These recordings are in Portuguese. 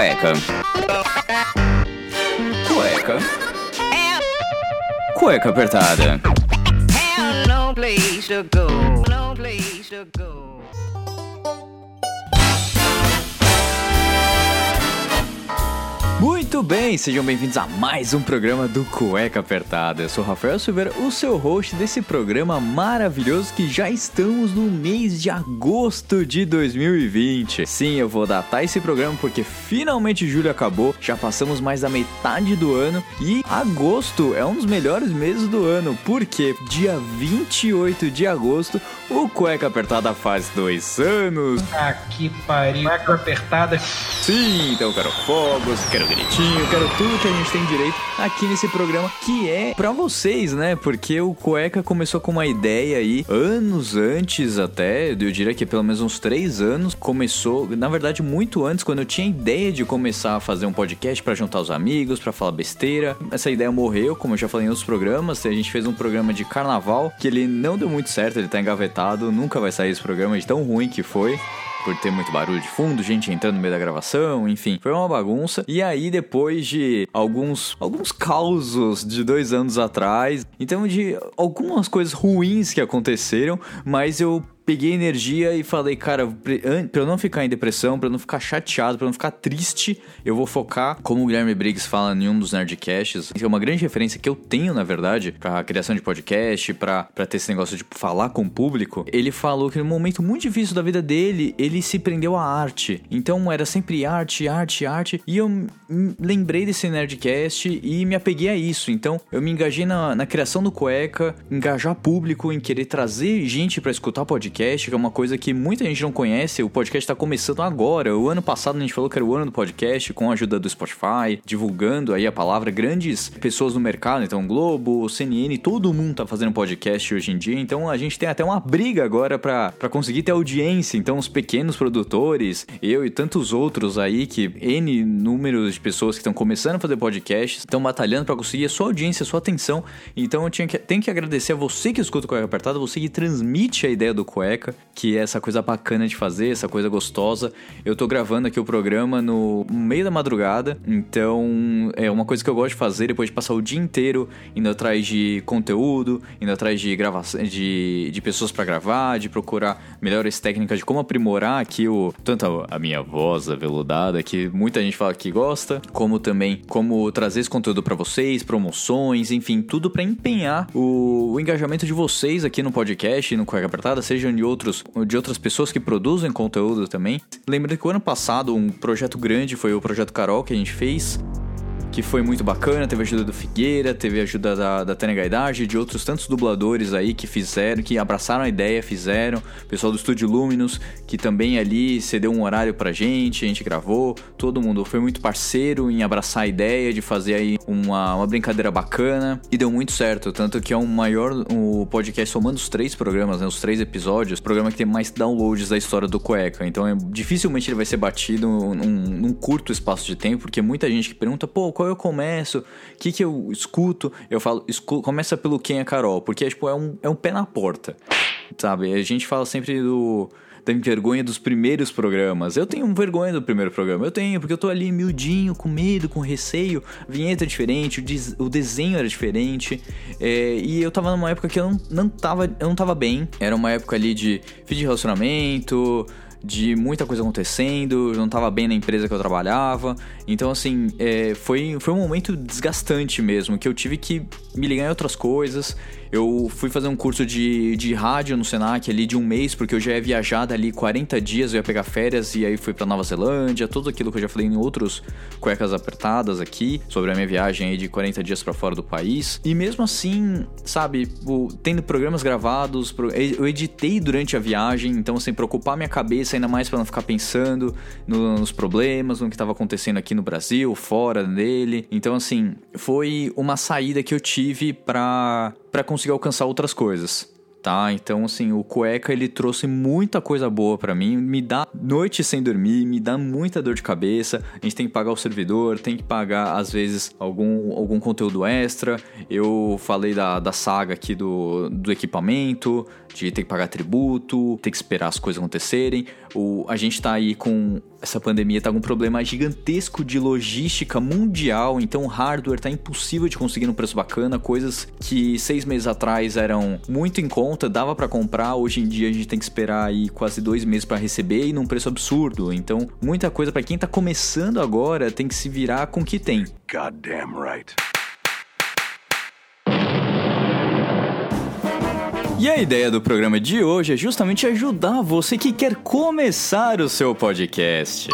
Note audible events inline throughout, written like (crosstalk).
Cueca. Cueca. Cueca apertada. Muito bem, sejam bem-vindos a mais um programa do Cueca Apertada. Eu sou Rafael Silveira, o seu host desse programa maravilhoso que já estamos no mês de agosto de 2020. Sim, eu vou datar esse programa porque finalmente julho acabou, já passamos mais da metade do ano e agosto é um dos melhores meses do ano, porque dia 28 de agosto o Cueca Apertada faz dois anos. Ah, que pariu. Cueca apertada. Sim, então eu quero fogos, quero gritinho, quero tudo que a gente tem direito aqui nesse programa, que é pra vocês, né? Porque o Cueca começou com uma ideia aí, anos antes até, eu diria que pelo menos uns três anos, começou, na verdade, muito antes, quando eu tinha ideia de começar a fazer um podcast pra juntar os amigos, pra falar besteira. Essa ideia morreu, como eu já falei em outros programas, a gente fez um programa de carnaval, que ele não deu muito certo, ele tá engavetado, nunca vai sair esse programa de tão ruim que foi por ter muito barulho de fundo, gente entrando no meio da gravação, enfim, foi uma bagunça. E aí, depois de alguns, alguns causos de dois anos atrás, então de algumas coisas ruins que aconteceram, mas eu peguei energia e falei, cara, pra eu não ficar em depressão, pra eu não ficar chateado, pra eu não ficar triste, eu vou focar, como o Guilherme Briggs fala em um dos Nerdcasts, que é uma grande referência que eu tenho, na verdade, pra criação de podcast, pra, ter esse negócio de falar com o público. Ele falou que num momento muito difícil da vida dele, ele se prendeu à arte. Então era sempre arte, arte, arte. E eu lembrei desse Nerdcast e me apeguei a isso. Então eu me engajei na, na criação do Cueca, engajar público, em querer trazer gente para escutar podcast, que é uma coisa que muita gente não conhece. O podcast tá começando agora. O ano passado a gente falou que era o ano do podcast, com a ajuda do Spotify, divulgando aí a palavra. Grandes pessoas no mercado, então Globo, CNN, todo mundo tá fazendo podcast hoje em dia. Então a gente tem até uma briga agora para conseguir ter audiência. Então os pequenos produtores, eu e tantos outros aí, que N números de pessoas que estão começando a fazer podcast, estão batalhando para conseguir a sua audiência, a sua atenção. Então eu tinha que, tenho que agradecer a você que escuta o Cueca Apertada, você que transmite a ideia do Cueca, que é essa coisa bacana de fazer, essa coisa gostosa. Eu tô gravando aqui o programa no meio da madrugada, então é uma coisa que eu gosto de fazer depois de passar o dia inteiro indo atrás de conteúdo, indo atrás de gravação, de, de pessoas para gravar, de procurar melhores técnicas de como aprimorar aqui o tanto a, minha voz aveludada que muita gente fala que gosta, como também como trazer esse conteúdo para vocês, promoções, enfim, tudo para empenhar o, o, engajamento de vocês aqui no podcast, no Cueca Apertada, de outros de outras pessoas que produzem conteúdo também. Lembrando que o ano passado um projeto grande foi o projeto Carol que a gente fez que foi muito bacana. Teve ajuda do Figueira, teve ajuda da, da Tânia Gaidage, de outros tantos dubladores aí que fizeram, que abraçaram a ideia, fizeram. Pessoal do Estúdio Luminous, que também ali cedeu um horário pra gente, a gente gravou. Todo mundo foi muito parceiro em abraçar a ideia de fazer aí uma, uma brincadeira bacana e deu muito certo. Tanto que é o maior o podcast somando os três programas, né, os três episódios, programa que tem mais downloads da história do Cueca. Então é, dificilmente ele vai ser batido num, num curto espaço de tempo, porque muita gente que pergunta, pô, qual eu começo, o que, que eu escuto, eu falo, escu começa pelo Quem é Carol, porque tipo, é, um, é um pé na porta, sabe? A gente fala sempre do da vergonha dos primeiros programas. Eu tenho vergonha do primeiro programa, eu tenho, porque eu tô ali miudinho, com medo, com receio, a vinheta é diferente, o, o desenho era diferente, é, e eu tava numa época que eu não, não, tava, eu não tava bem, era uma época ali de fim de relacionamento, de muita coisa acontecendo, eu não estava bem na empresa que eu trabalhava. Então, assim, é, foi, foi um momento desgastante mesmo, que eu tive que me ligar em outras coisas. Eu fui fazer um curso de, de rádio no Senac ali de um mês, porque eu já ia viajar dali 40 dias, eu ia pegar férias e aí fui pra Nova Zelândia, tudo aquilo que eu já falei em outros cuecas apertadas aqui, sobre a minha viagem aí de 40 dias para fora do país. E mesmo assim, sabe, tendo programas gravados, eu editei durante a viagem, então sem preocupar minha cabeça, ainda mais para não ficar pensando nos problemas, no que estava acontecendo aqui no Brasil, fora dele. Então, assim, foi uma saída que eu tive para para conseguir alcançar outras coisas. tá? Então, assim, o cueca ele trouxe muita coisa boa para mim, me dá noite sem dormir, me dá muita dor de cabeça. A gente tem que pagar o servidor, tem que pagar às vezes algum, algum conteúdo extra. Eu falei da, da saga aqui do, do equipamento, de ter que pagar tributo, ter que esperar as coisas acontecerem. O, a gente tá aí com essa pandemia tá com um problema gigantesco de logística mundial, então o hardware tá impossível de conseguir num preço bacana, coisas que seis meses atrás eram muito em conta, dava para comprar, hoje em dia a gente tem que esperar aí quase dois meses para receber e num preço absurdo. Então, muita coisa para quem tá começando agora tem que se virar com o que tem. Goddamn right. E a ideia do programa de hoje é justamente ajudar você que quer começar o seu podcast.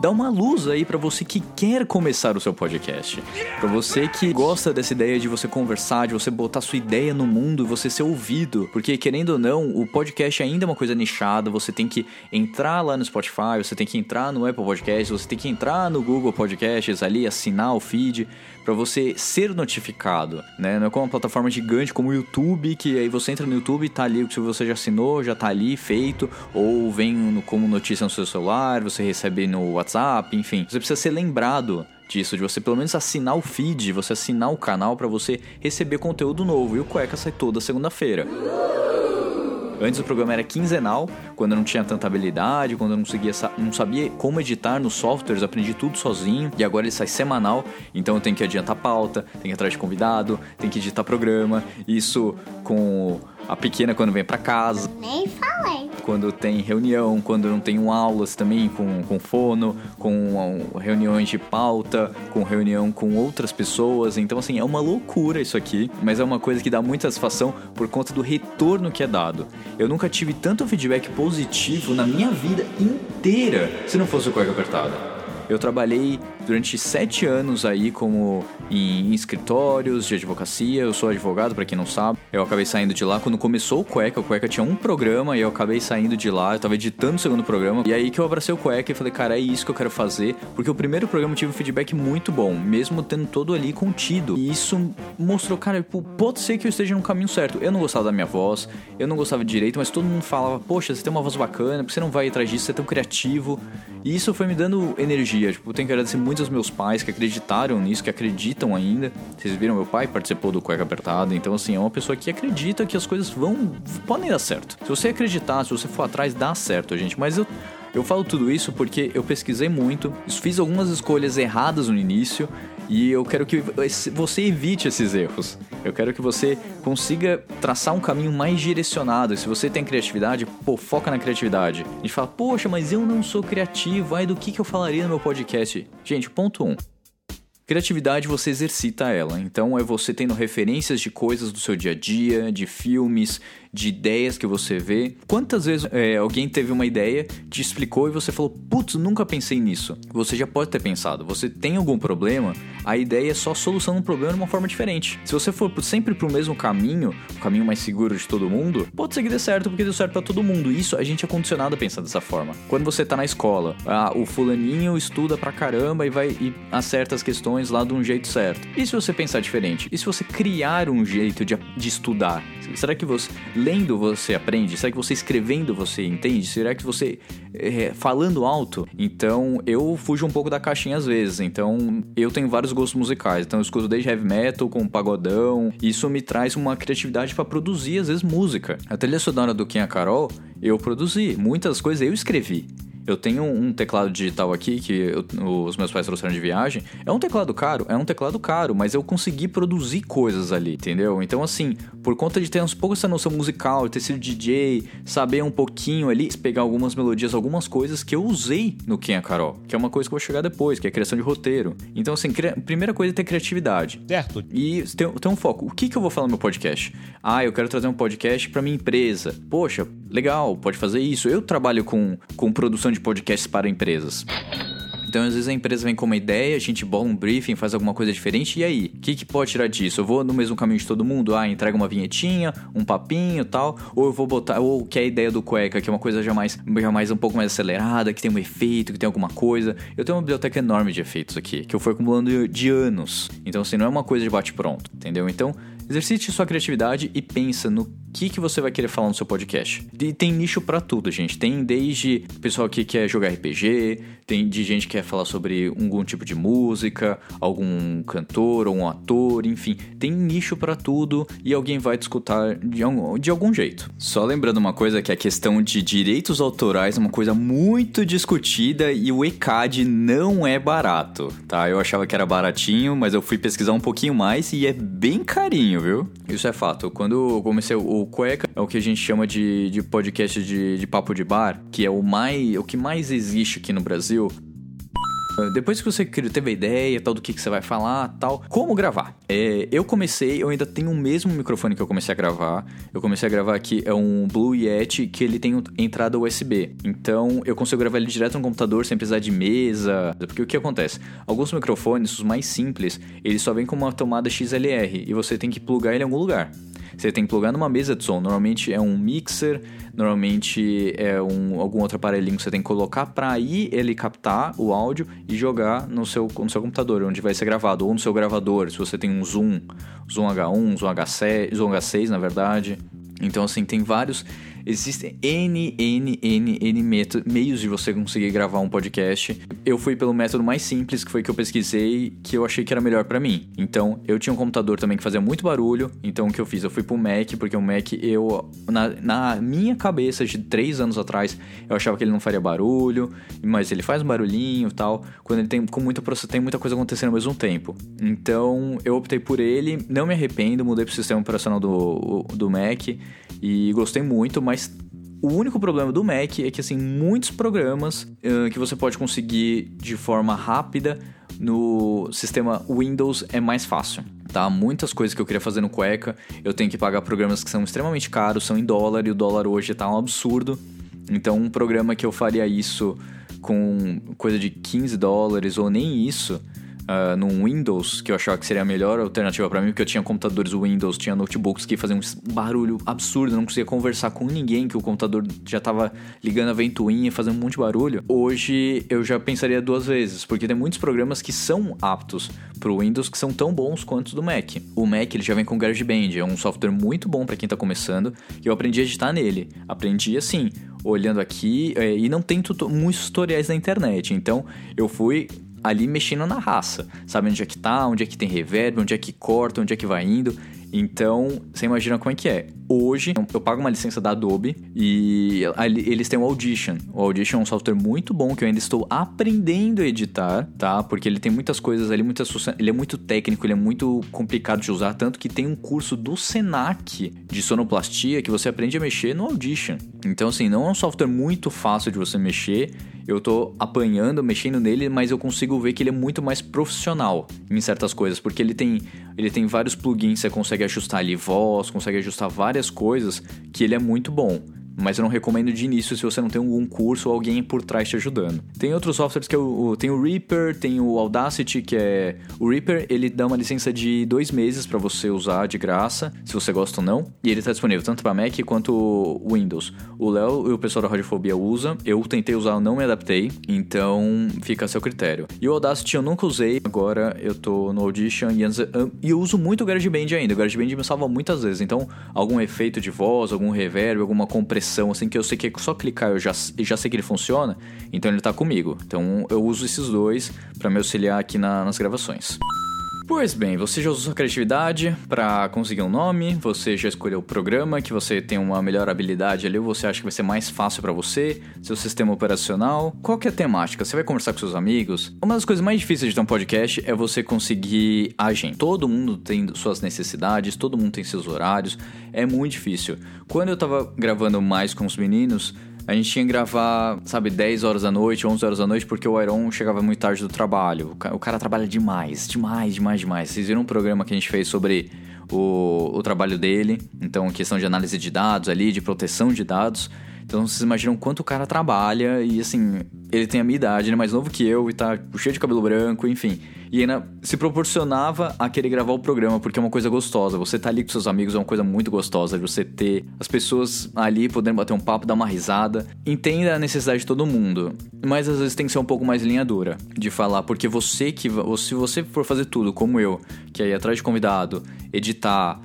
Dá uma luz aí para você que quer começar o seu podcast. Para você que gosta dessa ideia de você conversar, de você botar sua ideia no mundo e você ser ouvido. Porque, querendo ou não, o podcast ainda é uma coisa nichada. Você tem que entrar lá no Spotify, você tem que entrar no Apple Podcasts, você tem que entrar no Google Podcasts ali, assinar o feed para você ser notificado, né? Não é como uma plataforma gigante como o YouTube, que aí você entra no YouTube e tá ali, se você já assinou, já tá ali feito, ou vem como notícia no seu celular, você recebe no WhatsApp, enfim. Você precisa ser lembrado disso, de você pelo menos assinar o feed, você assinar o canal para você receber conteúdo novo. E o Cueca sai toda segunda-feira. Antes o programa era quinzenal, quando eu não tinha tanta habilidade, quando eu não, conseguia, não sabia como editar nos softwares, aprendi tudo sozinho. E agora ele sai semanal, então eu tenho que adiantar pauta, tenho que ir atrás de convidado, tenho que editar programa. Isso com a pequena quando vem pra casa, Nem falei. quando tem reunião, quando não tenho aulas também com, com fono, com ah, reuniões de pauta, com reunião com outras pessoas. Então, assim, é uma loucura isso aqui, mas é uma coisa que dá muita satisfação por conta do retorno que é dado. Eu nunca tive tanto feedback positivo na minha vida inteira se não fosse o Cueca Apertada. Eu trabalhei durante sete anos aí como em escritórios de advocacia. Eu sou advogado, pra quem não sabe. Eu acabei saindo de lá quando começou o Cueca. O Cueca tinha um programa e eu acabei saindo de lá. Eu tava editando o segundo programa. E aí que eu abracei o Cueca e falei, cara, é isso que eu quero fazer. Porque o primeiro programa tive um feedback muito bom, mesmo tendo todo ali contido. E isso mostrou, cara, pô, pode ser que eu esteja no caminho certo. Eu não gostava da minha voz, eu não gostava de direito, mas todo mundo falava, poxa, você tem uma voz bacana, porque você não vai atrás disso, você é tão criativo. E isso foi me dando energia. Tipo, eu tenho que agradecer muito aos meus pais que acreditaram nisso, que acreditam ainda. Vocês viram, meu pai participou do Cueca Apertada, então assim, é uma pessoa que acredita que as coisas vão. podem dar certo. Se você acreditar, se você for atrás, dá certo, gente. Mas eu. Eu falo tudo isso porque eu pesquisei muito, fiz algumas escolhas erradas no início e eu quero que você evite esses erros. Eu quero que você consiga traçar um caminho mais direcionado. Se você tem criatividade, pô, foca na criatividade. A gente fala, poxa, mas eu não sou criativo, aí do que, que eu falaria no meu podcast? Gente, ponto 1. Um. Criatividade você exercita ela, então é você tendo referências de coisas do seu dia a dia, de filmes, de ideias que você vê. Quantas vezes é, alguém teve uma ideia, te explicou e você falou, putz, nunca pensei nisso? Você já pode ter pensado. Você tem algum problema, a ideia é só solucionar um problema de uma forma diferente. Se você for sempre pro mesmo caminho, o caminho mais seguro de todo mundo, pode ser que dê certo porque deu certo pra todo mundo. Isso a gente é condicionado a pensar dessa forma. Quando você tá na escola, ah, o fulaninho estuda pra caramba e vai e acerta as questões lá de um jeito certo. E se você pensar diferente? E se você criar um jeito de, de estudar? Será que você lendo você aprende? Será que você escrevendo você entende? Será que você é, falando alto? Então eu fujo um pouco da caixinha às vezes. Então eu tenho vários gostos musicais. Então eu escuto desde heavy metal com pagodão. Isso me traz uma criatividade para produzir às vezes música. A trilha sonora do Kim Carol eu produzi. Muitas coisas eu escrevi. Eu tenho um teclado digital aqui que eu, os meus pais trouxeram de viagem. É um teclado caro? É um teclado caro, mas eu consegui produzir coisas ali, entendeu? Então, assim, por conta de ter um pouco essa noção musical, ter sido DJ, saber um pouquinho ali, pegar algumas melodias, algumas coisas que eu usei no Quem é Carol, que é uma coisa que eu vou chegar depois, que é a criação de roteiro. Então, assim, cri- primeira coisa é ter criatividade. Certo. E ter, ter um foco. O que, que eu vou falar no meu podcast? Ah, eu quero trazer um podcast para minha empresa. Poxa, legal, pode fazer isso. Eu trabalho com, com produção de podcasts para empresas. Então, às vezes a empresa vem com uma ideia, a gente bola um briefing, faz alguma coisa diferente, e aí? O que, que pode tirar disso? Eu vou no mesmo caminho de todo mundo? Ah, entrega uma vinhetinha, um papinho tal, ou eu vou botar, ou que é a ideia do cueca, que é uma coisa já mais, já mais um pouco mais acelerada, que tem um efeito, que tem alguma coisa. Eu tenho uma biblioteca enorme de efeitos aqui, que eu fui acumulando de anos. Então, assim, não é uma coisa de bate-pronto, entendeu? Então, exercite sua criatividade e pensa no que, que você vai querer falar no seu podcast. E tem nicho para tudo, gente. Tem desde pessoal que quer jogar RPG, tem de gente que quer falar sobre algum tipo de música, algum cantor ou um ator, enfim. Tem nicho para tudo e alguém vai te escutar de algum, de algum jeito. Só lembrando uma coisa que a questão de direitos autorais é uma coisa muito discutida e o ECAD não é barato, tá? Eu achava que era baratinho, mas eu fui pesquisar um pouquinho mais e é bem carinho, viu? Isso é fato. Quando eu comecei o Cueca, é o que a gente chama de, de podcast de, de papo de bar, que é o, mais, o que mais existe aqui no Brasil. Uh, Depois que você teve a ideia, tal, do que, que você vai falar, tal, como gravar? É, eu comecei, eu ainda tenho o mesmo microfone que eu comecei a gravar. Eu comecei a gravar aqui, é um Blue Yeti que ele tem entrada USB. Então eu consigo gravar ele direto no computador sem precisar de mesa. Porque o que acontece? Alguns microfones, os mais simples, eles só vêm com uma tomada XLR e você tem que plugar ele em algum lugar. Você tem que plugar numa mesa de som. Normalmente é um mixer, normalmente é um, algum outro aparelhinho que você tem que colocar para aí ele captar o áudio e jogar no seu, no seu computador, onde vai ser gravado, ou no seu gravador, se você tem um Zoom, Zoom H1, Zoom H7, Zoom H6, na verdade. Então, assim, tem vários. Existem N, N, N, N meios de você conseguir gravar um podcast. Eu fui pelo método mais simples, que foi que eu pesquisei, que eu achei que era melhor pra mim. Então, eu tinha um computador também que fazia muito barulho. Então, o que eu fiz? Eu fui pro Mac, porque o Mac, eu. Na, na minha cabeça de três anos atrás, eu achava que ele não faria barulho, mas ele faz um barulhinho e tal. Quando ele tem com muita proce- tem muita coisa acontecendo ao mesmo tempo. Então, eu optei por ele, não me arrependo, mudei pro sistema operacional do, do Mac e gostei muito, mas o único problema do Mac é que, assim, muitos programas ah, que você pode conseguir de forma rápida no sistema Windows é mais fácil, tá? Muitas coisas que eu queria fazer no Cueca, eu tenho que pagar programas que são extremamente caros, são em dólar, e o dólar hoje tá um absurdo. Então, um programa que eu faria isso com coisa de 15 dólares ou nem isso, uh, num Windows, que eu achava que seria a melhor alternativa pra mim, porque eu tinha computadores Windows, tinha notebooks que faziam um barulho absurdo, não conseguia conversar com ninguém, que o computador já tava ligando a ventoinha, fazendo um monte de barulho. Hoje eu já pensaria duas vezes, porque tem muitos programas que são aptos pro Windows que são tão bons quanto do Mac. O Mac ele já vem com GarageBand, é um software muito bom pra quem tá começando, e eu aprendi a editar nele. Aprendi assim, olhando aqui, é, e não tem muitos tutoriais na internet, então eu fui ali mexendo na raça, sabe onde é que tá, onde é que tem reverb, onde é que corta, onde é que vai indo. Então, você imagina como é que é. Hoje, eu pago uma licença da Adobe e eles têm o Audition. O Audition é um software muito bom que eu ainda estou aprendendo a editar, tá? Porque ele tem muitas coisas ali, muitas ele é muito técnico, ele é muito complicado de usar, tanto que tem um curso do Senac de sonoplastia que você aprende a mexer no Audition. Então, assim, não é um software muito fácil de você mexer. Eu tô apanhando, mexendo nele, mas eu consigo ver que ele é muito mais profissional em certas coisas, porque ele tem, ele tem vários plugins, você consegue ajustar ali voz, consegue ajustar várias coisas, que ele é muito bom. Mas eu não recomendo de início se você não tem algum curso ou alguém por trás te ajudando. Tem outros softwares que o- tem o Reaper, tem o Audacity, que é o Reaper, ele dá uma licença de dois meses para você usar de graça, se você gosta ou não. E ele tá disponível tanto para Mac quanto Windows. O Léo e o pessoal da Radiofobia usa. Eu tentei usar, eu não me adaptei, então fica a seu critério. E o Audacity eu nunca usei, agora eu tô no Audition e, e eu uso muito o GarageBand ainda. O GarageBand me salva muitas vezes. Então, algum efeito de voz, algum reverb, alguma compressão, assim, que eu sei que é só clicar eu já, já sei que ele funciona, então ele tá comigo. Então eu uso esses dois pra me auxiliar aqui na- nas gravações. Pois bem, você já usou sua criatividade para conseguir um nome, você já escolheu o programa que você tem uma melhor habilidade ali, ou você acha que vai ser mais fácil para você, seu sistema operacional, qual que é a temática? Você vai conversar com seus amigos? Uma das coisas mais difíceis de um podcast é você conseguir a gente. Todo mundo tem suas necessidades, todo mundo tem seus horários, é muito difícil. Quando eu tava gravando mais com os meninos, a gente tinha que gravar, sabe, 10 horas da noite, 11 horas da noite, porque o Iron chegava muito tarde do trabalho. O ca- o cara trabalha demais, demais, demais, demais. Vocês viram um programa que a gente fez sobre o, o trabalho dele, então questão de análise de dados ali, de proteção de dados. Então vocês imaginam quanto o cara trabalha e assim, ele tem a minha idade, ele é mais novo que eu e tá cheio de cabelo branco, enfim. E ainda se proporcionava a querer gravar o programa, porque é uma coisa gostosa. Você tá ali com seus amigos é uma coisa muito gostosa de você ter as pessoas ali podendo bater um papo, dar uma risada. Entenda a necessidade de todo mundo, mas às vezes tem que ser um pouco mais linha dura de falar, porque você que se você for fazer tudo como eu, que é ir atrás de convidado, editar,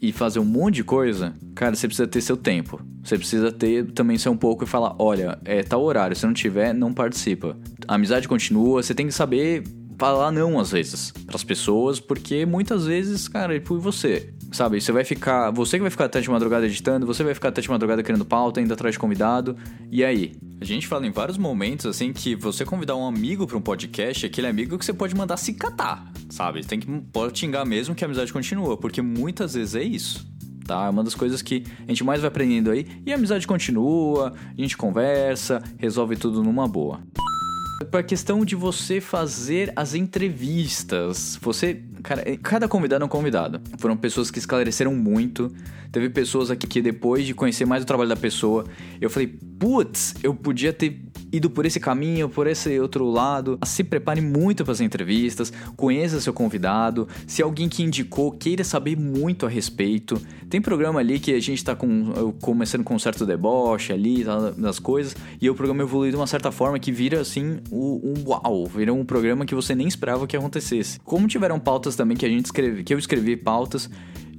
e fazer um monte de coisa, cara, você precisa ter seu tempo. Você precisa ter também ser um pouco e falar, olha, é tal horário, se não tiver, não participa. A amizade continua, você tem que saber falar não às vezes para as pessoas, porque muitas vezes, cara, é por você. Sabe, você vai ficar, você que vai ficar até de madrugada editando, você vai ficar até de madrugada criando pauta, indo atrás de convidado. E aí? A gente fala em vários momentos assim que você convidar um amigo para um podcast, aquele amigo que você pode mandar se catar, sabe? Tem que pode xingar mesmo que a amizade continua, porque muitas vezes é isso. Tá? É uma das coisas que a gente mais vai aprendendo aí. E a amizade continua, a gente conversa, resolve tudo numa boa. Pra questão de você fazer as entrevistas. Você. Cara, cada convidado é um convidado. Foram pessoas que esclareceram muito. Teve pessoas aqui que depois de conhecer mais o trabalho da pessoa, eu falei, putz, eu podia ter ido por esse caminho, por esse outro lado. Se prepare muito para as entrevistas, conheça seu convidado. Se alguém que indicou queira saber muito a respeito, tem programa ali que a gente está com, começando com um certo deboche ali tá, das coisas, e o programa evolui de uma certa forma que vira assim um, um uau, vira um programa que você nem esperava que acontecesse. Como tiveram pautas também que a gente escreve, que eu escrevi pautas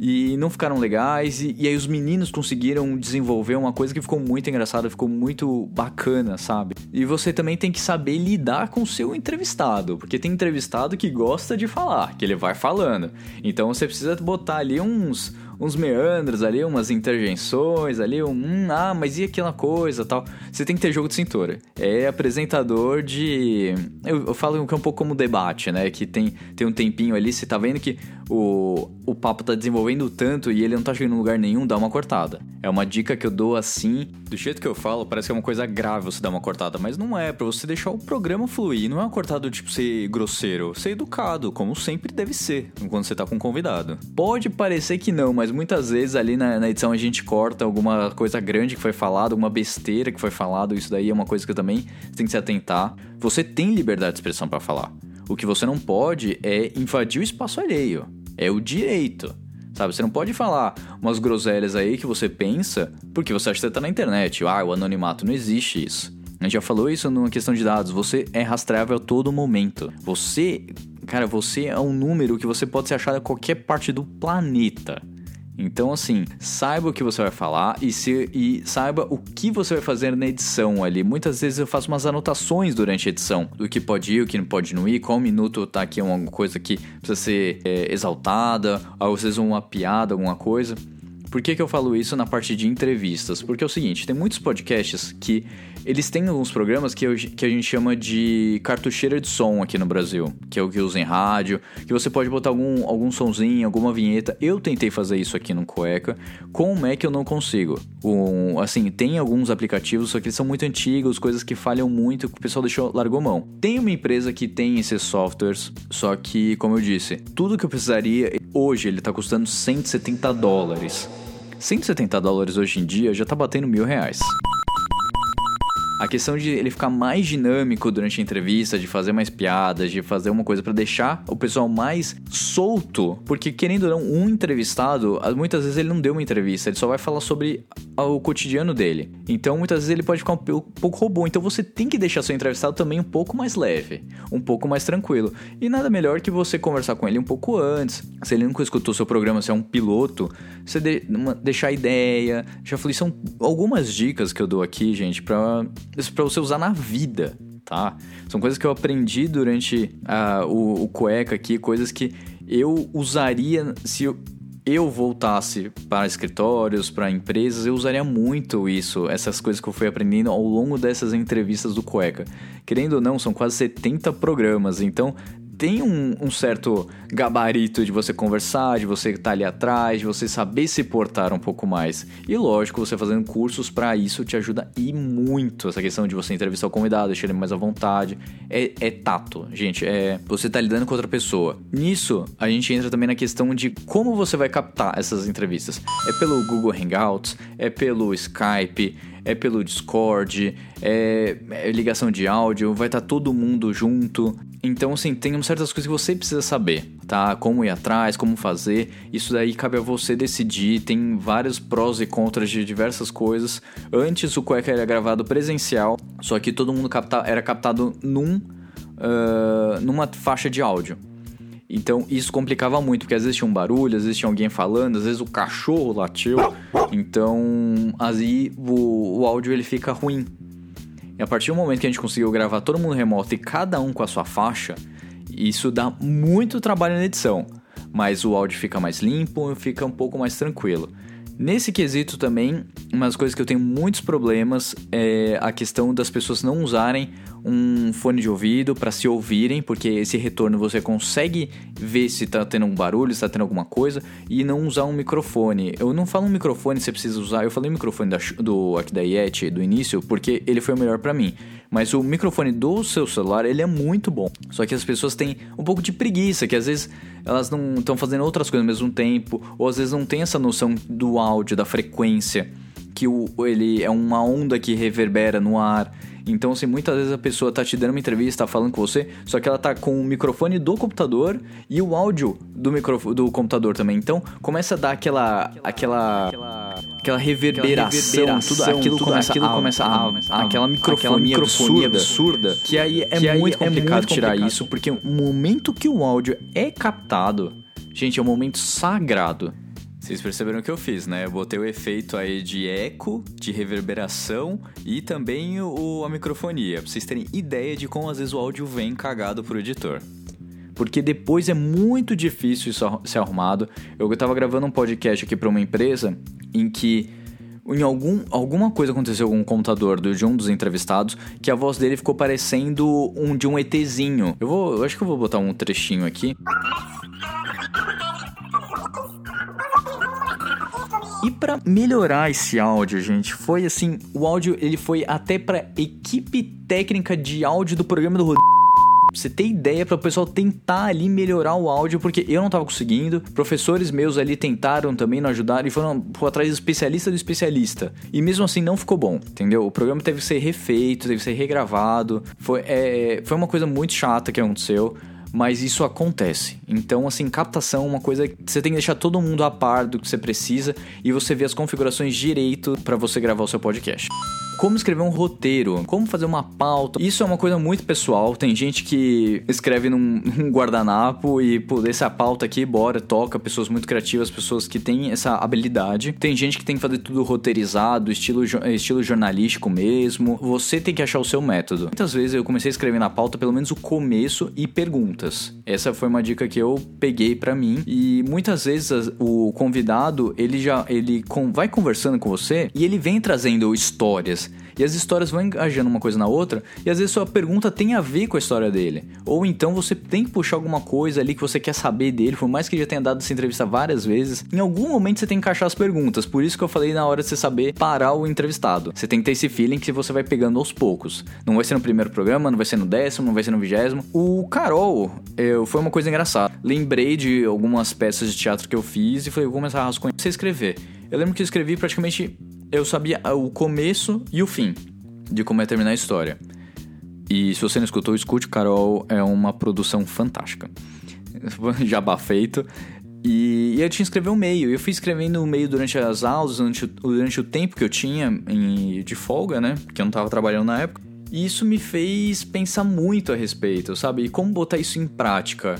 e não ficaram legais. E, e, aí os meninos conseguiram desenvolver uma coisa que ficou muito engraçada, ficou muito bacana, sabe? E você também tem que saber lidar com o seu entrevistado, porque tem entrevistado que gosta de falar, que ele vai falando. Então você precisa botar ali uns uns meandros ali, umas intervenções ali, um, hum, ah, mas e aquela coisa tal. Você tem que ter jogo de cintura. É apresentador de. Eu, eu falo que é um pouco como debate, né? Que tem, tem um tempinho ali, você tá vendo que o, o papo tá desenvolvendo tanto e ele não tá chegando em lugar nenhum, dá uma cortada. É uma dica que eu dou assim. Do jeito que eu falo, parece que é uma coisa grave você dar uma cortada, mas não é, pra você deixar o programa fluir. Não é uma cortada tipo ser grosseiro, ser educado, como sempre deve ser, quando você tá com um convidado. Pode parecer que não, mas muitas vezes ali na, na edição a gente corta alguma coisa grande que foi falado, alguma besteira que foi falado, isso daí é uma coisa que eu também tem que se atentar. Você tem liberdade de expressão para falar. O que você não pode é invadir o espaço alheio. É o direito. Sabe, você não pode falar umas groselhas aí que você pensa porque você acha que tá na internet. Ah, o anonimato não existe isso. A gente já falou isso numa questão de dados. Você é rastreável a todo momento. Você, cara, você é um número que você pode ser achado em qualquer parte do planeta. Então, assim, saiba o que você vai falar e, se, e saiba o que você vai fazer na edição ali. Muitas vezes eu faço umas anotações durante a edição do que pode ir, o que não pode não ir, qual minuto tá aqui alguma coisa que precisa ser é, exaltada, às vezes uma piada, alguma coisa. Por que, que eu falo isso na parte de entrevistas? Porque é o seguinte, tem muitos podcasts que eles têm alguns programas que, eu, que a gente chama de cartucheira de som aqui no Brasil, que é o que usa em rádio, que você pode botar algum, algum sonzinho, alguma vinheta. Eu tentei fazer isso aqui no Cueca, com o Mac eu não consigo. Um, assim, tem alguns aplicativos, só que eles são muito antigos, coisas que falham muito, que o pessoal deixou, largou mão. Tem uma empresa que tem esses softwares, só que, como eu disse, tudo que eu precisaria, hoje ele tá custando 170 dólares. 170 dólares hoje em dia já tá batendo mil reais. A questão de ele ficar mais dinâmico durante a entrevista, de fazer mais piadas, de fazer uma coisa para deixar o pessoal mais solto, porque querendo ou não, um entrevistado, muitas vezes ele não deu uma entrevista, ele só vai falar sobre o cotidiano dele. Então, muitas vezes ele pode ficar um pouco robô. Então, você tem que deixar seu entrevistado também um pouco mais leve, um pouco mais tranquilo. E nada melhor que você conversar com ele um pouco antes. Se ele nunca escutou seu programa, se é um piloto, você de, uma, deixar ideia. Já falei, são algumas dicas que eu dou aqui, gente, para para você usar na vida, tá? São coisas que eu aprendi durante uh, o, o cueca aqui, coisas que eu usaria se eu, eu voltasse para escritórios, para empresas, eu usaria muito isso, essas coisas que eu fui aprendendo ao longo dessas entrevistas do Cueca. Querendo ou não, são quase 70 programas, então tem um, um, certo gabarito de você conversar, de você estar tá ali atrás, de você saber se portar um pouco mais. E lógico, você fazendo cursos para isso te ajuda e muito. Essa questão de você entrevistar o convidado, deixar ele mais à vontade. É, é tato, gente. É você tá lidando com outra pessoa. Nisso, a gente entra também na questão de como você vai captar essas entrevistas. É pelo Google Hangouts, é pelo Skype, é pelo Discord, é, é ligação de áudio, vai estar tá todo mundo junto. Então, assim, tem certas coisas que você precisa saber, tá? Como ir atrás, como fazer. Isso daí cabe a você decidir. Tem vários prós e contras de diversas coisas. Antes o cueca era gravado presencial, só que todo mundo capta, era captado num, uh, numa faixa de áudio. Então isso complicava muito, porque às vezes tinha um barulho, às vezes tinha alguém falando, às vezes o cachorro latiu. Então aí o, o áudio ele fica ruim. E a partir do momento que a gente conseguiu gravar todo mundo remoto e cada um com a sua faixa, isso dá muito trabalho na edição. Mas o áudio fica mais limpo e fica um pouco mais tranquilo. Nesse quesito também, umas coisas que eu tenho muitos problemas é a questão das pessoas não usarem um fone de ouvido para se ouvirem, porque esse retorno você consegue ver se tá tendo um barulho, se tá tendo alguma coisa, e não usar um microfone. Eu não falo um microfone você precisa usar, eu falei microfone da, do, aqui da Yeti do início, porque ele foi o melhor para mim. Mas o microfone do seu celular, ele é muito bom. Só que as pessoas têm um pouco de preguiça, que às vezes elas não estão fazendo outras coisas ao mesmo tempo, ou às vezes não tem essa noção do áudio, da frequência, que o, ele é uma onda que reverbera no ar. Então, assim, muitas vezes a pessoa tá te dando uma entrevista, tá falando com você, só que ela tá com o microfone do computador e o áudio do, micro, do computador também. Então, começa a dar aquela. aquela. aquela reverberação, tudo aquilo tudo começa, aquilo a, começa a, a- aquela microfonia, microfonia absurda, que aí é que aí muito é complicado muito tirar complicado. isso, porque o momento que o áudio é captado, gente, é um momento sagrado. Vocês perceberam o que eu fiz, né? Eu botei o efeito aí de eco, de reverberação e também o, a microfonia, pra vocês terem ideia de como às vezes o áudio vem cagado pro editor. Porque depois é muito difícil isso ser arrumado. Eu tava gravando um podcast aqui pra uma empresa em que em algum, alguma coisa aconteceu com o computador do- de um dos entrevistados que a voz dele ficou parecendo um de um ETzinho. Eu vou, eu acho que eu vou botar um trechinho aqui. E pra melhorar esse áudio, gente, foi assim, o áudio ele foi até pra equipe técnica de áudio do programa do Rodrigo. Você ter ideia para o pessoal tentar ali melhorar o áudio, porque eu não tava conseguindo. Professores meus ali tentaram também, não ajudaram e foram atrás do especialista do especialista. E mesmo assim não ficou bom, entendeu? O programa teve que ser refeito, teve que ser regravado. Foi, é, foi uma coisa muito chata que aconteceu. Mas isso acontece. Então, assim, captação é uma coisa que você tem que deixar todo mundo a par do que você precisa e você vê as configurações direito para você gravar o seu podcast. Como escrever um roteiro, como fazer uma pauta. Isso é uma coisa muito pessoal. Tem gente que escreve num, (laughs) num guardanapo e, pô, essa pauta aqui, bora, toca. Pessoas muito criativas, pessoas que têm essa habilidade. Tem gente que tem que fazer tudo roteirizado, estilo, estilo jornalístico mesmo. Você tem que achar o seu método. Muitas vezes eu comecei a escrever na pauta pelo menos o começo e perguntas. Essa foi uma dica que eu peguei pra mim e muitas vezes o convidado, ele já ele vai conversando com você e ele vem trazendo histórias. E as histórias vão engajando uma coisa na outra, e às vezes sua pergunta tem a ver com a história dele. Ou então você tem que puxar alguma coisa ali que você quer saber dele, por mais que ele já tenha dado essa entrevista várias vezes. Em algum momento você tem que encaixar as perguntas, por isso que eu falei na hora de você saber parar o entrevistado. Você tem que ter esse feeling que você vai pegando aos poucos. Não vai ser no primeiro programa, não vai ser no décimo, não vai ser no vigésimo. O Carol, eu, foi uma coisa engraçada. Lembrei de algumas peças de teatro que eu fiz e falei, vou começar a rascunhar você escrever. Eu lembro que eu escrevi praticamente. Eu sabia o começo e o fim de como é terminar a história. E se você não escutou, escute Carol, é uma produção fantástica. (laughs) Jabá feito. E, e eu tinha escrever o meio. Eu fui escrevendo o meio durante as aulas, durante, o- durante o tempo que eu tinha em- de folga, né? Que eu não tava trabalhando na época. E isso me fez pensar muito a respeito, sabe? E como botar isso em prática.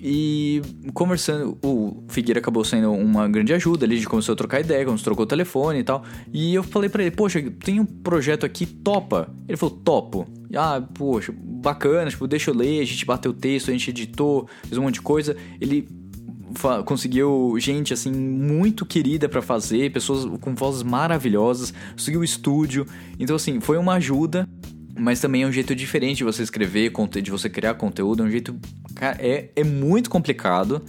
E conversando, o Figueira acabou sendo uma grande ajuda ali, a gente começou a trocar ideia, quando trocou o telefone e tal. E eu falei pra ele, poxa, tem um projeto aqui, topa. Ele falou, topo. Ah, poxa, bacana, tipo, deixa eu ler, a gente bateu o texto, a gente editou, fez um monte de coisa. Ele conseguiu gente assim muito querida pra fazer, pessoas com vozes maravilhosas, conseguiu estúdio. Então assim, foi uma ajuda, mas também é um jeito diferente de você escrever, de você criar conteúdo, é um jeito é, é muito complicado,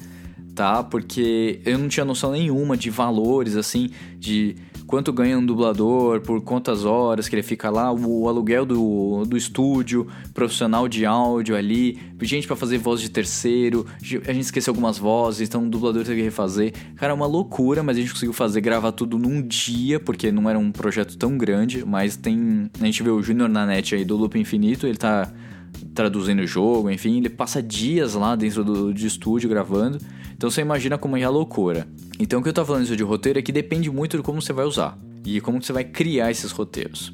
tá? Porque eu não tinha noção nenhuma de valores assim, de quanto ganha um dublador, por quantas horas que ele fica lá, o aluguel do, do estúdio, profissional de áudio ali, gente pra fazer voz de terceiro, a gente esqueceu algumas vozes, então o dublador teve que refazer. Cara, é uma loucura, mas a gente conseguiu fazer, gravar tudo num dia, porque não era um projeto tão grande, mas tem... A gente vê o Júnior na net aí do Loop Infinito, ele tá traduzindo o jogo, enfim, ele passa dias lá dentro do de estúdio gravando. Então você imagina como é a loucura. Então o que eu tô falando isso de roteiro é que depende muito de como você vai usar e como você vai criar esses roteiros.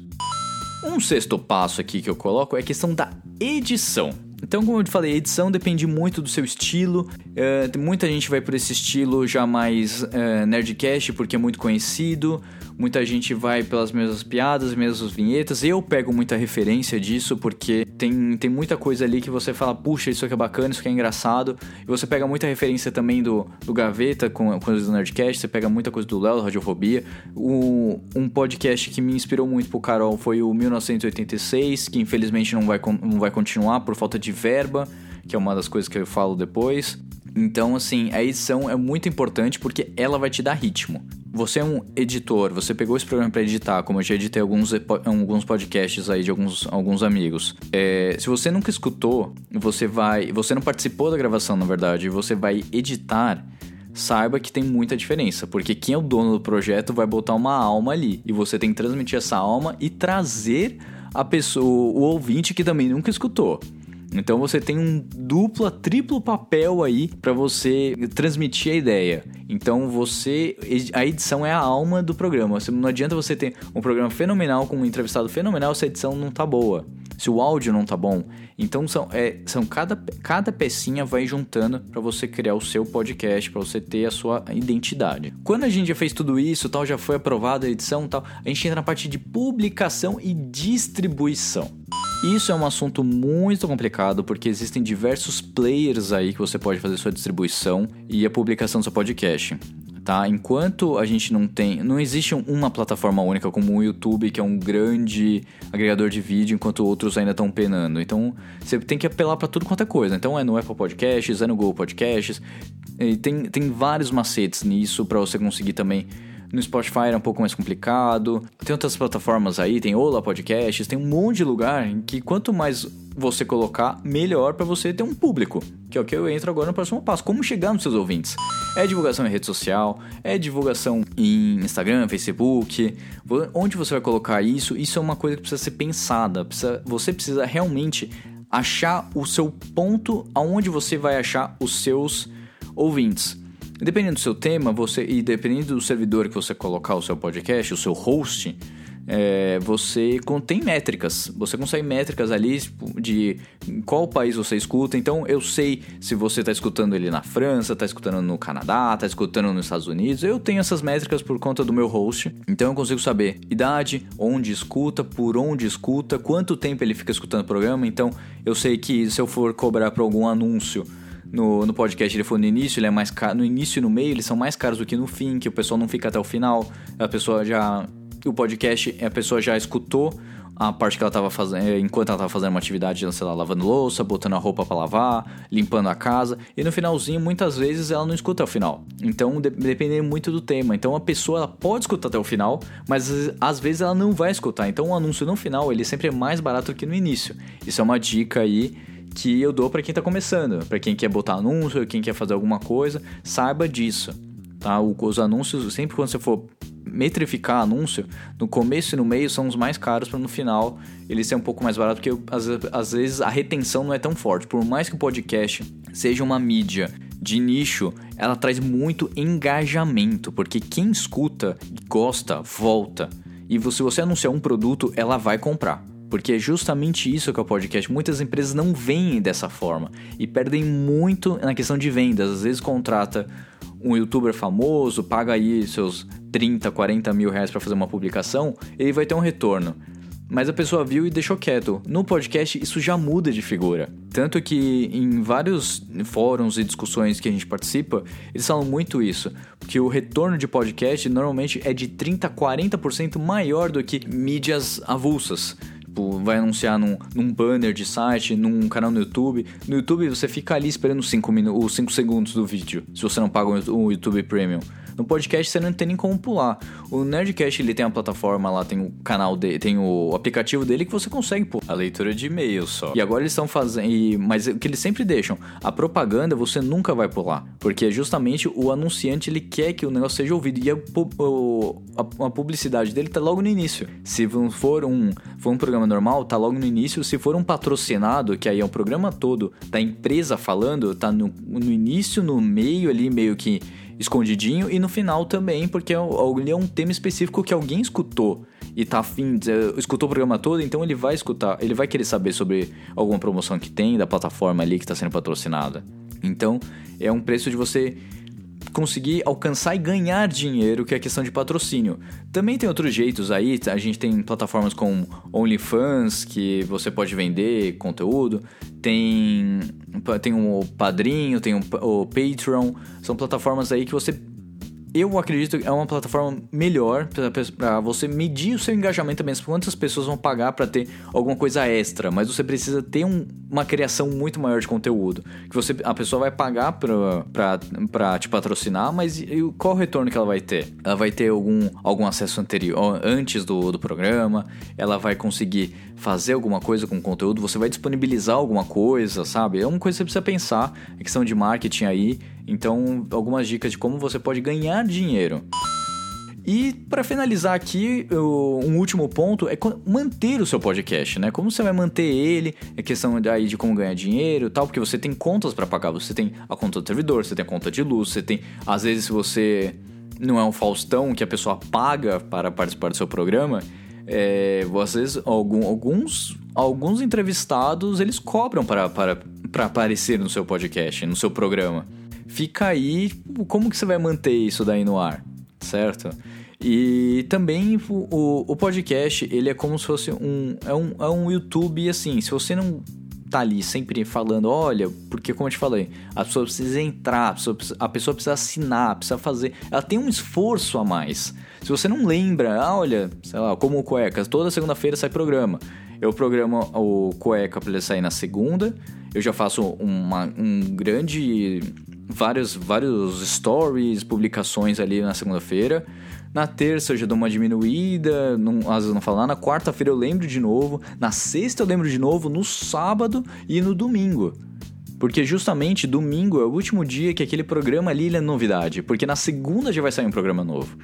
Um sexto passo aqui que eu coloco é a questão da edição. Então, como eu falei, a edição depende muito do seu estilo. É, muita gente vai por esse estilo já mais é, nerdcast, porque é muito conhecido. Muita gente vai pelas mesmas piadas, mesmas vinhetas. Eu pego muita referência disso, porque tem, tem muita coisa ali que você fala, puxa, isso aqui é bacana, isso aqui é engraçado. E você pega muita referência também do, do Gaveta, com coisas do Nerdcast, você pega muita coisa do Léo, Radiofobia. O, um podcast que me inspirou muito pro Carol foi o 1986, que infelizmente não vai, não vai continuar por falta de verba, que é uma das coisas que eu falo depois. Então, assim, a edição é muito importante porque ela vai te dar ritmo você é um editor, você pegou esse programa para editar, como eu já editei alguns, alguns podcasts aí de alguns, alguns amigos. É, se você nunca escutou, você vai. Você não participou da gravação, na verdade, você vai editar. Saiba que tem muita diferença, porque quem é o dono do projeto vai botar uma alma ali e você tem que transmitir essa alma e trazer a pessoa, o ouvinte que também nunca escutou. Então você tem um duplo, triplo papel aí para você transmitir a ideia. Então você a edição é a alma do programa. Não adianta você ter um programa fenomenal com um entrevistado fenomenal se a edição não tá boa. Se o áudio não tá bom. Então são, é, são cada, cada pecinha vai juntando para você criar o seu podcast, para você ter a sua identidade. Quando a gente já fez tudo isso, tal, já foi aprovada a edição, tal, a gente entra na parte de publicação e distribuição. Isso é um assunto muito complicado porque existem diversos players aí que você pode fazer sua distribuição e a publicação do seu podcast. Tá? Enquanto a gente não tem, não existe uma plataforma única como o YouTube, que é um grande agregador de vídeo, enquanto outros ainda estão penando. Então, você tem que apelar para tudo quanto é coisa. Então, é no Apple Podcasts, é no Google Podcasts, e tem, tem vários macetes nisso para você conseguir também no Spotify é um pouco mais complicado. Tem outras plataformas aí, tem Ola Podcasts, tem um monte de lugar em que quanto mais você colocar, melhor para você ter um público. Que é o que eu entro agora no próximo passo. Como chegar nos seus ouvintes? É divulgação em rede social, é divulgação em Instagram, Facebook. Onde você vai colocar isso? Isso é uma coisa que precisa ser pensada. Precisa, você precisa realmente achar o seu ponto aonde você vai achar os seus ouvintes. Dependendo do seu tema, você e dependendo do servidor que você colocar o seu podcast, o seu host, é, você contém métricas. Você consegue métricas ali tipo, de qual país você escuta. Então eu sei se você está escutando ele na França, está escutando no Canadá, está escutando nos Estados Unidos. Eu tenho essas métricas por conta do meu host. Então eu consigo saber idade, onde escuta, por onde escuta, quanto tempo ele fica escutando o programa. Então eu sei que se eu for cobrar para algum anúncio no, no podcast ele foi no início, ele é mais caro. No início e no meio, eles são mais caros do que no fim, que o pessoal não fica até o final. A pessoa já. O podcast, a pessoa já escutou a parte que ela estava fazendo, eh, enquanto ela estava fazendo uma atividade, sei lá, lavando louça, botando a roupa para lavar, limpando a casa, e no finalzinho, muitas vezes ela não escuta ao final. Então, de dependendo muito do tema. Então, a pessoa pode escutar até o final, mas às vezes ela não vai escutar. Então, o anúncio no final, ele sempre é mais barato do que no início. Isso é uma dica aí que eu dou para quem está começando, para quem quer botar anúncio, quem quer fazer alguma coisa, saiba disso. Tá? Os anúncios, sempre quando você for metrificar anúncio, no começo e no meio são os mais caros para no final ele ser um pouco mais barato, porque às, às vezes a retenção não é tão forte. Por mais que o podcast seja uma mídia de nicho, ela traz muito engajamento, porque quem escuta, gosta, volta. E se você anunciar um produto, ela vai comprar. Porque é justamente isso que é o podcast. Muitas empresas não veem dessa forma e perdem muito na questão de vendas. Às vezes contrata um youtuber famoso, paga aí seus 30, 40 mil reais para fazer uma publicação, ele vai ter um retorno. Mas a pessoa viu e deixou quieto. No podcast, isso já muda de figura. Tanto que em vários fóruns e discussões que a gente participa, eles falam muito isso. Que o retorno de podcast normalmente é de 30 a 40% maior do que mídias avulsas tipo, vai anunciar num, num banner de site, num canal no YouTube. No YouTube você fica ali esperando os 5 os cinco segundos do vídeo, se você não paga o YouTube Premium. No podcast você não tem nem como pular. O Nerdcast ele tem a plataforma lá, tem o canal dele, tem o aplicativo dele que você consegue pôr a leitura de e-mail só. E agora eles estão fazendo, mas o que eles sempre deixam, a propaganda você nunca vai pular, porque é justamente o anunciante ele quer que o negócio seja ouvido e a, a, a publicidade dele tá logo no início. Se for um, for um programa normal, tá logo no início. Se for um patrocinado, que aí é o programa todo da empresa falando, tá no, no início, no meio ali, meio que escondidinho e no final também, porque ali é um tema específico que alguém escutou. e tá afim, de, escutou o programa todo, então ele vai escutar, ele vai querer saber sobre alguma promoção que tem da plataforma ali que está sendo patrocinada. Então, é um preço de você conseguir alcançar e ganhar dinheiro, que é a questão de patrocínio. Também tem outros jeitos aí, a gente tem plataformas como OnlyFans, que você pode vender conteúdo, tem, tem o Padrinho, tem o Patreon, são plataformas aí que você eu acredito que é uma plataforma melhor para você medir o seu engajamento também. Quantas pessoas vão pagar para ter alguma coisa extra, mas você precisa ter um, uma criação muito maior de conteúdo. Que você, a pessoa vai pagar para te patrocinar, mas qual o retorno que ela vai ter? Ela vai ter algum, algum acesso anterior, antes do, do programa, ela vai conseguir fazer alguma coisa com o conteúdo, você vai disponibilizar alguma coisa, sabe? É uma coisa que você precisa pensar, é questão de marketing aí. Então, algumas dicas de como você pode ganhar dinheiro. E para finalizar aqui, um último ponto é manter o seu podcast, né? Como você vai manter ele? É questão aí de como ganhar dinheiro, tal, porque você tem contas para pagar. Você tem a conta do servidor, você tem a conta de luz, você tem, às vezes você não é um Faustão que a pessoa paga para participar do seu programa. É, vezes algum, alguns alguns entrevistados eles cobram para, para, para aparecer no seu podcast, no seu programa fica aí como que você vai manter isso daí no ar, certo? E também o, o podcast, ele é como se fosse um é, um. é um YouTube assim, se você não tá ali sempre falando, olha, porque como eu te falei, a pessoa precisa entrar, a pessoa precisa, a pessoa precisa assinar, precisa fazer. Ela tem um esforço a mais. Se você não lembra, ah, olha, sei lá, como o Cuecas, toda segunda-feira sai programa. Eu programo o Cueca para ele sair na segunda. Eu já faço uma, um grande vários, vários stories, publicações ali na segunda-feira. Na terça eu já dou uma diminuída, não, às vezes não falo nada. Na quarta-feira eu lembro de novo. Na sexta eu lembro de novo. No sábado e no domingo. Porque justamente domingo é o último dia que aquele programa ali é novidade. Porque na segunda já vai sair um programa novo.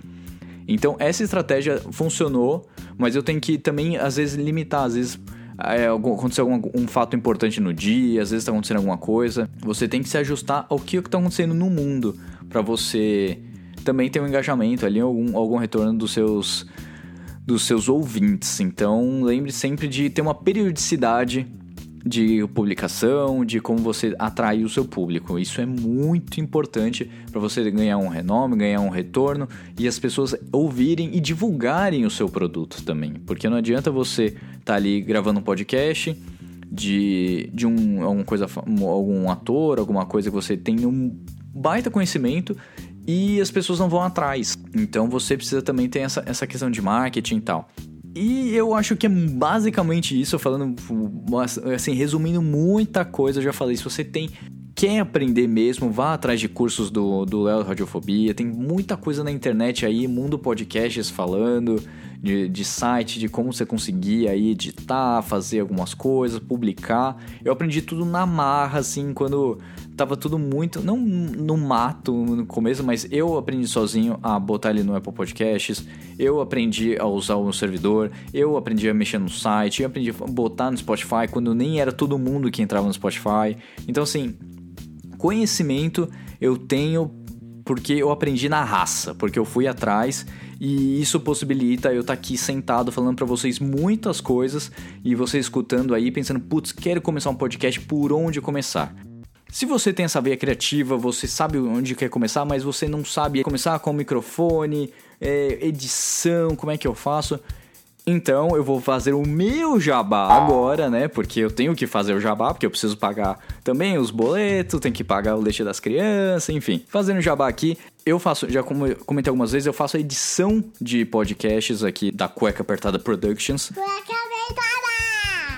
Então essa estratégia funcionou, mas eu tenho que também às vezes limitar, às vezes é, aconteceu algum, um fato importante no dia, às vezes está acontecendo alguma coisa. Você tem que se ajustar ao que está acontecendo no mundo para você também ter um engajamento ali, algum, algum retorno dos seus dos seus ouvintes. Então, lembre sempre de ter uma periodicidade de publicação, de como você atrair o seu público. Isso é muito importante para você ganhar um renome, ganhar um retorno e as pessoas ouvirem e divulgarem o seu produto também. Porque não adianta você estar tá ali gravando um podcast de, de um, alguma coisa, algum ator, alguma coisa que você tem um baita conhecimento e as pessoas não vão atrás. Então você precisa também ter essa, essa questão de marketing e tal. E eu acho que é basicamente isso, falando assim, resumindo muita coisa, eu já falei, se você tem quer aprender mesmo, vá atrás de cursos do Léo Radiofobia, tem muita coisa na internet aí, mundo podcasts falando de, de site, de como você conseguir aí editar, fazer algumas coisas, publicar. Eu aprendi tudo na marra, assim, quando tava tudo muito. Não no mato no começo, mas eu aprendi sozinho a botar ele no Apple Podcasts. Eu aprendi a usar o servidor. Eu aprendi a mexer no site. Eu aprendi a botar no Spotify quando nem era todo mundo que entrava no Spotify. Então, assim, conhecimento eu tenho porque eu aprendi na raça, porque eu fui atrás e isso possibilita eu estar tá aqui sentado falando para vocês muitas coisas e vocês escutando aí pensando, putz, quero começar um podcast, por onde começar? Se você tem essa veia criativa, você sabe onde quer começar, mas você não sabe começar com o microfone, é, edição, como é que eu faço? Então eu vou fazer o meu jabá agora, né? Porque eu tenho que fazer o jabá, porque eu preciso pagar também os boletos, tenho que pagar o leite das crianças, enfim. Fazendo o jabá aqui, eu faço, já comentei algumas vezes, eu faço a edição de podcasts aqui da Cueca Apertada Productions. Cueca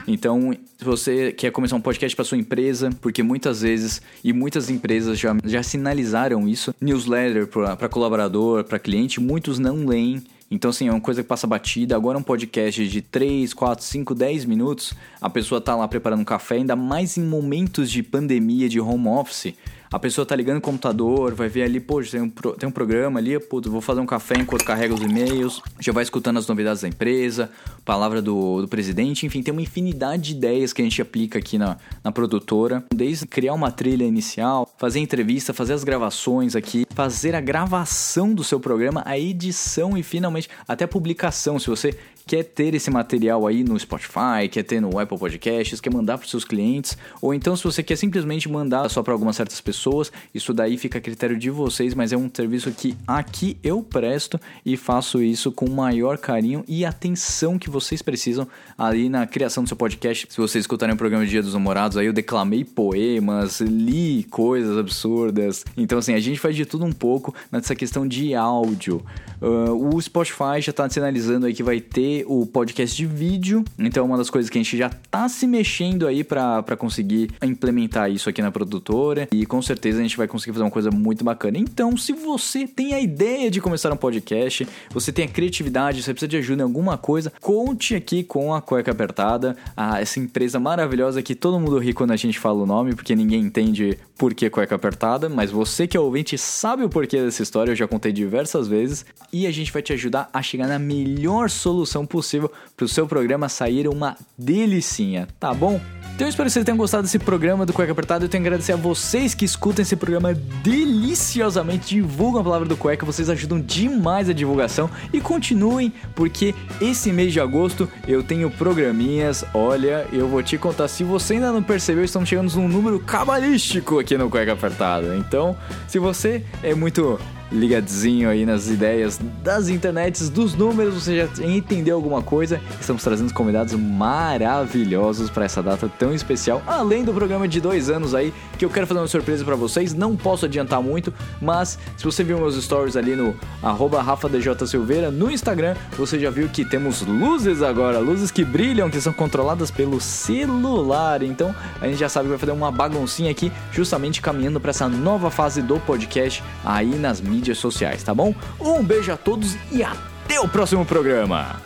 então, se você quer começar um podcast para sua empresa, porque muitas vezes e muitas empresas já, já sinalizaram isso, newsletter para colaborador, para cliente, muitos não leem. Então, assim, é uma coisa que passa batida. Agora, um podcast de 3, 4, 5, 10 minutos, a pessoa tá lá preparando um café, ainda mais em momentos de pandemia, de home office a pessoa tá ligando o computador, vai ver ali, pô, tem um, tem um programa ali, pô, vou fazer um café enquanto carrega os e-mails, já vai escutando as novidades da empresa, palavra do, do presidente, enfim, tem uma infinidade de ideias que a gente aplica aqui na, na produtora, desde criar uma trilha inicial, fazer entrevista, fazer as gravações aqui, fazer a gravação do seu programa, a edição e finalmente até a publicação, se você quer ter esse material aí no Spotify, quer ter no Apple Podcasts, quer mandar para seus clientes, ou então se você quer simplesmente mandar só para algumas certas pessoas, isso daí fica a critério de vocês, mas é um serviço que aqui eu presto e faço isso com o maior carinho e atenção que vocês precisam ali na criação do seu podcast. Se vocês escutarem o programa Dia dos Namorados, aí eu declamei poemas, li coisas absurdas. Então, assim, a gente faz de tudo um pouco nessa questão de áudio. Uh, o Spotify já está sinalizando aí que vai ter o podcast de vídeo, então é uma das coisas que a gente já está se mexendo aí para conseguir implementar isso aqui na produtora. E com certeza a gente vai conseguir fazer uma coisa muito bacana. Então, se você tem a ideia de começar um podcast, você tem a criatividade, você precisa de ajuda em alguma coisa, conte aqui com a Cueca Apertada, a, essa empresa maravilhosa que todo mundo ri quando a gente fala o nome, porque ninguém entende por que Cueca Apertada, mas você que é ouvinte sabe o porquê dessa história, eu já contei diversas vezes. E a gente vai te ajudar a chegar na melhor solução possível para o seu programa sair uma delicinha, tá bom? Então eu espero que vocês tenham gostado desse programa do Cueca Apertada. Eu tenho que agradecer a vocês que escutam esse programa deliciosamente, divulgam a palavra do Cueca, vocês ajudam demais a divulgação e continuem, porque esse mês de agosto eu tenho programinhas. Olha, eu vou te contar, se você ainda não percebeu, estamos chegando num número cabalístico aqui no Cueca Apertada. Então, se você é muito ligadinho aí nas ideias das internets, dos números, você já entendeu alguma coisa? Estamos trazendo convidados maravilhosos para essa data tão especial, além do programa de dois anos aí, que eu quero fazer uma surpresa para vocês, não posso adiantar muito, mas se você viu meus stories ali no rafadjsilveira no Instagram, você já viu que temos luzes agora, luzes que brilham, que são controladas pelo celular, então a gente já sabe que vai fazer uma baguncinha aqui, justamente caminhando para essa nova fase do podcast aí nas mídias sociais, tá bom? Um beijo a todos e até o próximo programa!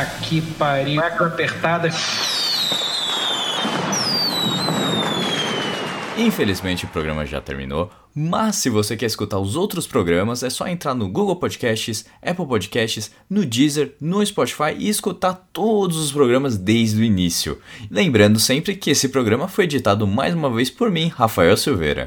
Aqui pariu. Cueca apertada. Infelizmente o programa já terminou, mas se você quer escutar os outros programas, é só entrar no Google Podcasts, Apple Podcasts, no Deezer, no Spotify e escutar todos os programas desde o início. Lembrando sempre que esse programa foi editado mais uma vez por mim, Rafael Silveira.